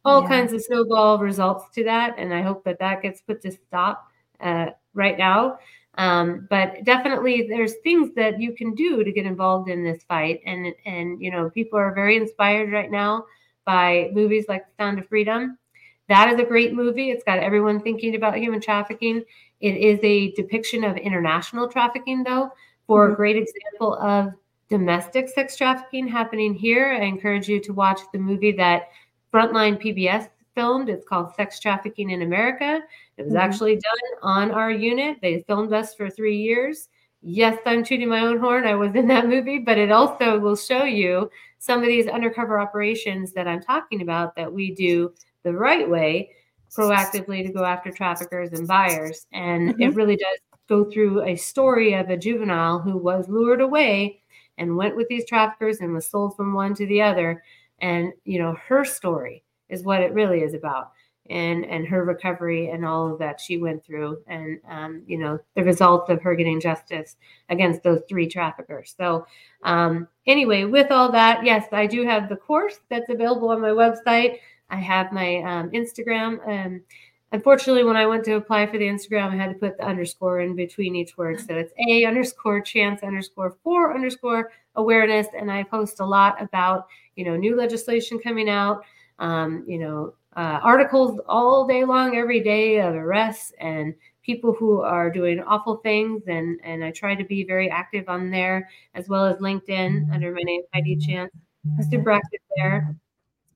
All yeah. kinds of snowball results to that, and I hope that that gets put to stop uh, right now. Um, but definitely, there's things that you can do to get involved in this fight, and and you know, people are very inspired right now by movies like The Sound of Freedom. That is a great movie. It's got everyone thinking about human trafficking. It is a depiction of international trafficking, though, for mm-hmm. a great example of domestic sex trafficking happening here. I encourage you to watch the movie that Frontline PBS filmed. It's called Sex Trafficking in America. It was mm-hmm. actually done on our unit. They filmed us for three years. Yes, I'm tooting my own horn. I was in that movie, but it also will show you some of these undercover operations that I'm talking about that we do the right way proactively to go after traffickers and buyers. And mm-hmm. it really does go through a story of a juvenile who was lured away and went with these traffickers and was sold from one to the other. And, you know, her story is what it really is about. And, and her recovery and all of that she went through and um, you know the results of her getting justice against those three traffickers so um, anyway with all that yes i do have the course that's available on my website I have my um, Instagram. Um, unfortunately, when I went to apply for the Instagram, I had to put the underscore in between each word. So it's a underscore chance underscore for underscore awareness. And I post a lot about, you know, new legislation coming out, um, you know, uh, articles all day long, every day of arrests and people who are doing awful things. And, and I try to be very active on there as well as LinkedIn under my name, Heidi Chance. Super active there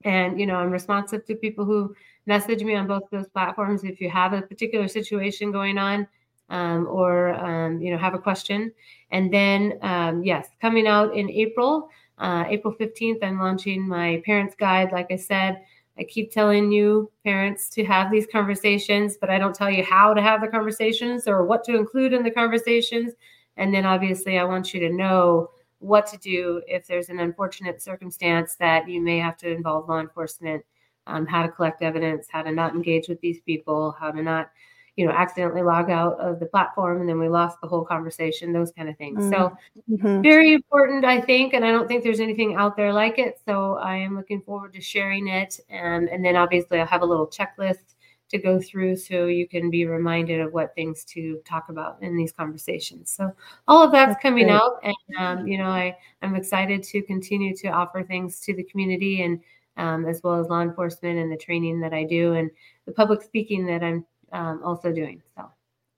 and you know i'm responsive to people who message me on both those platforms if you have a particular situation going on um, or um, you know have a question. And then um, yes coming out in april uh, april 15th i'm launching my parents guide. Like i said i keep telling you parents to have these conversations but i don't tell you how to have the conversations or what to include in the conversations. And then obviously i want you to know what to do if there's an unfortunate circumstance that you may have to involve law enforcement, um, how to collect evidence, how to not engage with these people, how to not, you know, accidentally log out of the platform and then we lost the whole conversation, those kind of things. Mm-hmm. So, mm-hmm. very important, I think. And I don't think there's anything out there like it. So, I am looking forward to sharing it. And, and then obviously, I'll have a little checklist to go through so you can be reminded of what things to talk about in these conversations. So all of that's, that's coming great. out, and um, you know I I'm excited to continue to offer things to the community and um, as well as law enforcement and the training that I do and the public speaking that I'm um, also doing. So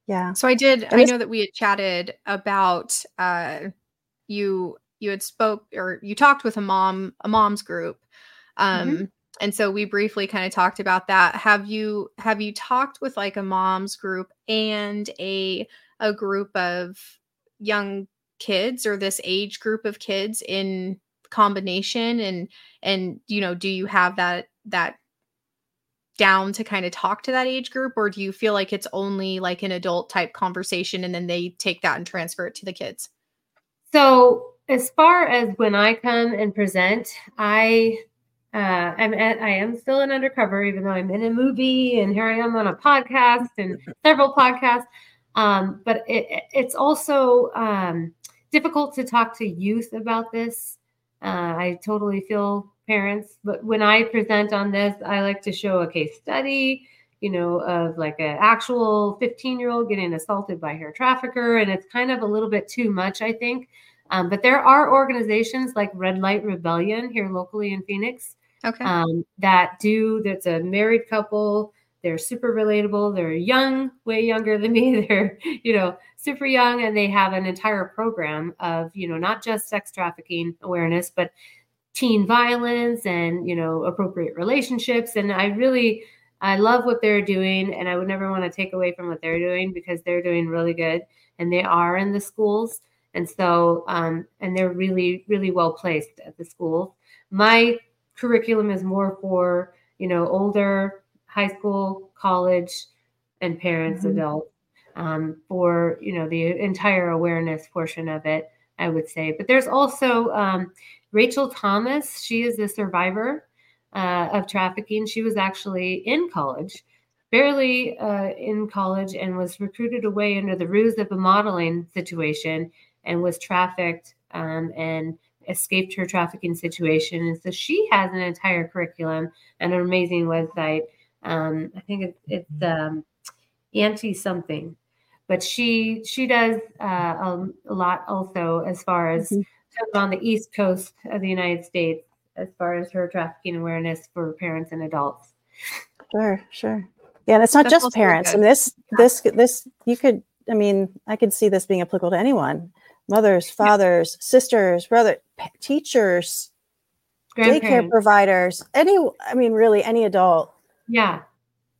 yeah. So I did. I know that we had chatted about uh, you. You had spoke or you talked with a mom, a mom's group. Mm-hmm. Um, mm-hmm and so we briefly kind of talked about that. Have you have you talked with like a mom's group and a a group of young kids or this age group of kids in combination? And and you know do you have that that down to kind of talk to that age group? Or do you feel like it's only like an adult type conversation and then they take that and transfer it to the kids? So as far as when i come and present i uh, I'm at, I am still an undercover, even though I'm in a movie and here I am on a podcast and several podcasts. Um, but it, it's also um, difficult to talk to youth about this. Uh, I totally feel parents, but when I present on this, I like to show a case study, you know, of like an actual 15 year old getting assaulted by her trafficker. And it's kind of a little bit too much, I think. Um, but there are organizations like Red Light Rebellion here locally in Phoenix okay. um, that do, that's a married couple they're super relatable. They're young, way younger than me. They're, you know, super young and they have an entire program of, you know, not just sex trafficking awareness, but teen violence and, you know, appropriate relationships. And I really, I love what they're doing and I would never want to take away from what they're doing because they're doing really good and they are in the schools. And so, um, and they're really, really well placed at the schools. My curriculum is more for, you know, older high school, college, and parents, mm-hmm. adults, um, for you know the entire awareness portion of it. I would say, but there's also um, Rachel Thomas. She is a survivor uh, of trafficking. She was actually in college, barely uh, in college, and was recruited away under the ruse of a modeling situation, and was trafficked um, and escaped her trafficking situation. And so she has an entire curriculum and an amazing website um, I think it, it's um, Auntie something, but she she does uh, a, a, lot also as far as mm-hmm. on the East Coast of the United States as far as her trafficking awareness for parents and adults. Sure, sure. Yeah, and it's not That's just parents. I mean, this this this you could. I mean, I could see this being applicable to anyone: mothers, fathers, sisters, brother, teachers, daycare providers. Any, I mean, really, any adult yeah.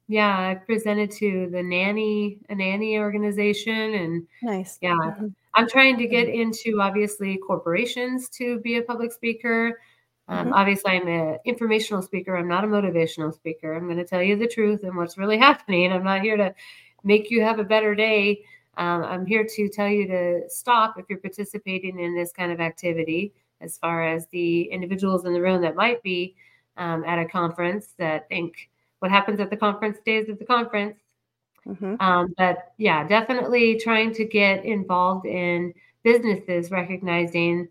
Yeah. I presented to the nanny, a nanny organization and nice. Yeah. Mm-hmm. I'm trying to get into obviously corporations to be a public speaker. Um, mm-hmm. Obviously, I'm an informational speaker. I'm not a motivational speaker. I'm going to tell you the truth and what's really happening. I'm not here to make you have a better day. Um, I'm here to tell you to stop if you're participating in this kind of activity, as far as the individuals in the room that might be um, at a conference that think what happens at the conference stays at the conference. Mm-hmm. Um, but yeah, definitely trying to get involved in businesses recognizing,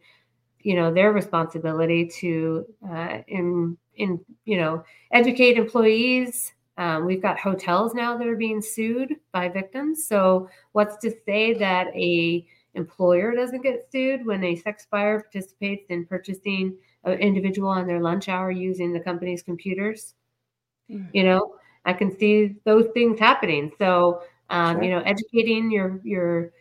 you know, their responsibility to uh, in in you know educate employees. Um, we've got hotels now that are being sued by victims. So what's to say that a employer doesn't get sued when a sex buyer participates in purchasing an individual on their lunch hour using the company's computers? mm-hmm. you know i can see those things happening so um, sure. you know educating your your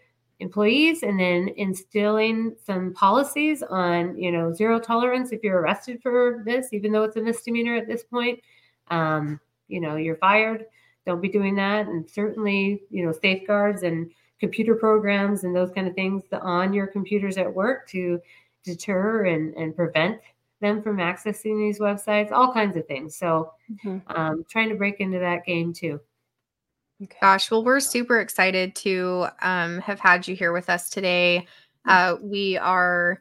employees and then instilling some policies on you know zero tolerance if you're arrested for this even though it's a misdemeanor at this point um, you know you're fired don't be doing that and certainly you know safeguards and computer programs and those kind of things on your computers at work to deter and, and prevent them from accessing these websites, all kinds of things. So, mm-hmm. um, trying to break into that game too. Okay. Gosh, well, we're super excited to um, have had you here with us today. Uh, we are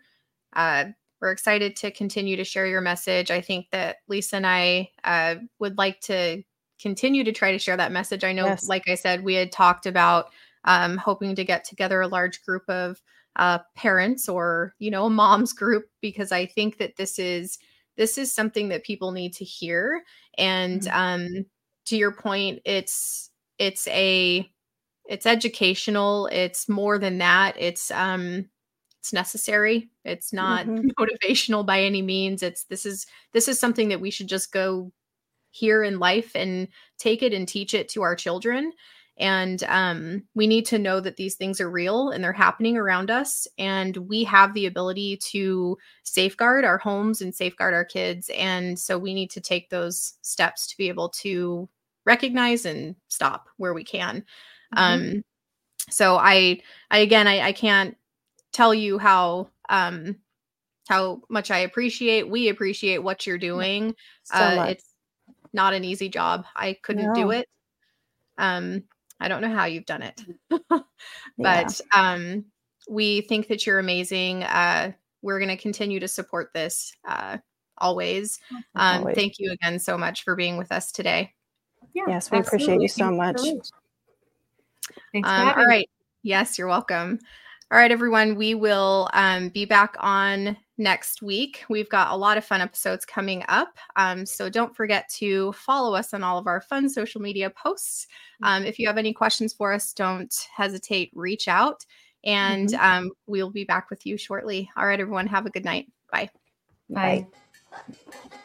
uh, we're excited to continue to share your message. I think that Lisa and I uh, would like to continue to try to share that message. I know, yes. like I said, we had talked about um, hoping to get together a large group of uh, parents or you know a mom's group because i think that this is this is something that people need to hear and mm-hmm. um to your point it's it's a it's educational it's more than that it's um it's necessary it's not mm-hmm. motivational by any means it's this is this is something that we should just go here in life and take it and teach it to our children And um, we need to know that these things are real and they're happening around us. And we have the ability to safeguard our homes and safeguard our kids. And so we need to take those steps to be able to recognize and stop where we can. Mm-hmm. Um, so I, I again, I, I can't tell you how um, how much I appreciate. We appreciate what you're doing. So uh, it's not an easy job. I couldn't no. do it. Um, I don't know how you've done it, but yeah. um, we think that you're amazing. Uh, we're going to continue to support this uh, always. Um, always. Thank you again so much for being with us today. Yeah, yes, we absolutely. appreciate you so much. Thanks um, all right. Yes, you're welcome. All right, everyone. We will um, be back on next week. We've got a lot of fun episodes coming up. Um, so don't forget to follow us on all of our fun social media posts. Mm-hmm. Um, if you have any questions for us, don't hesitate, reach out. And mm-hmm. um, we'll be back with you shortly. All right, everyone. Have a good night. Bye. Bye. Bye.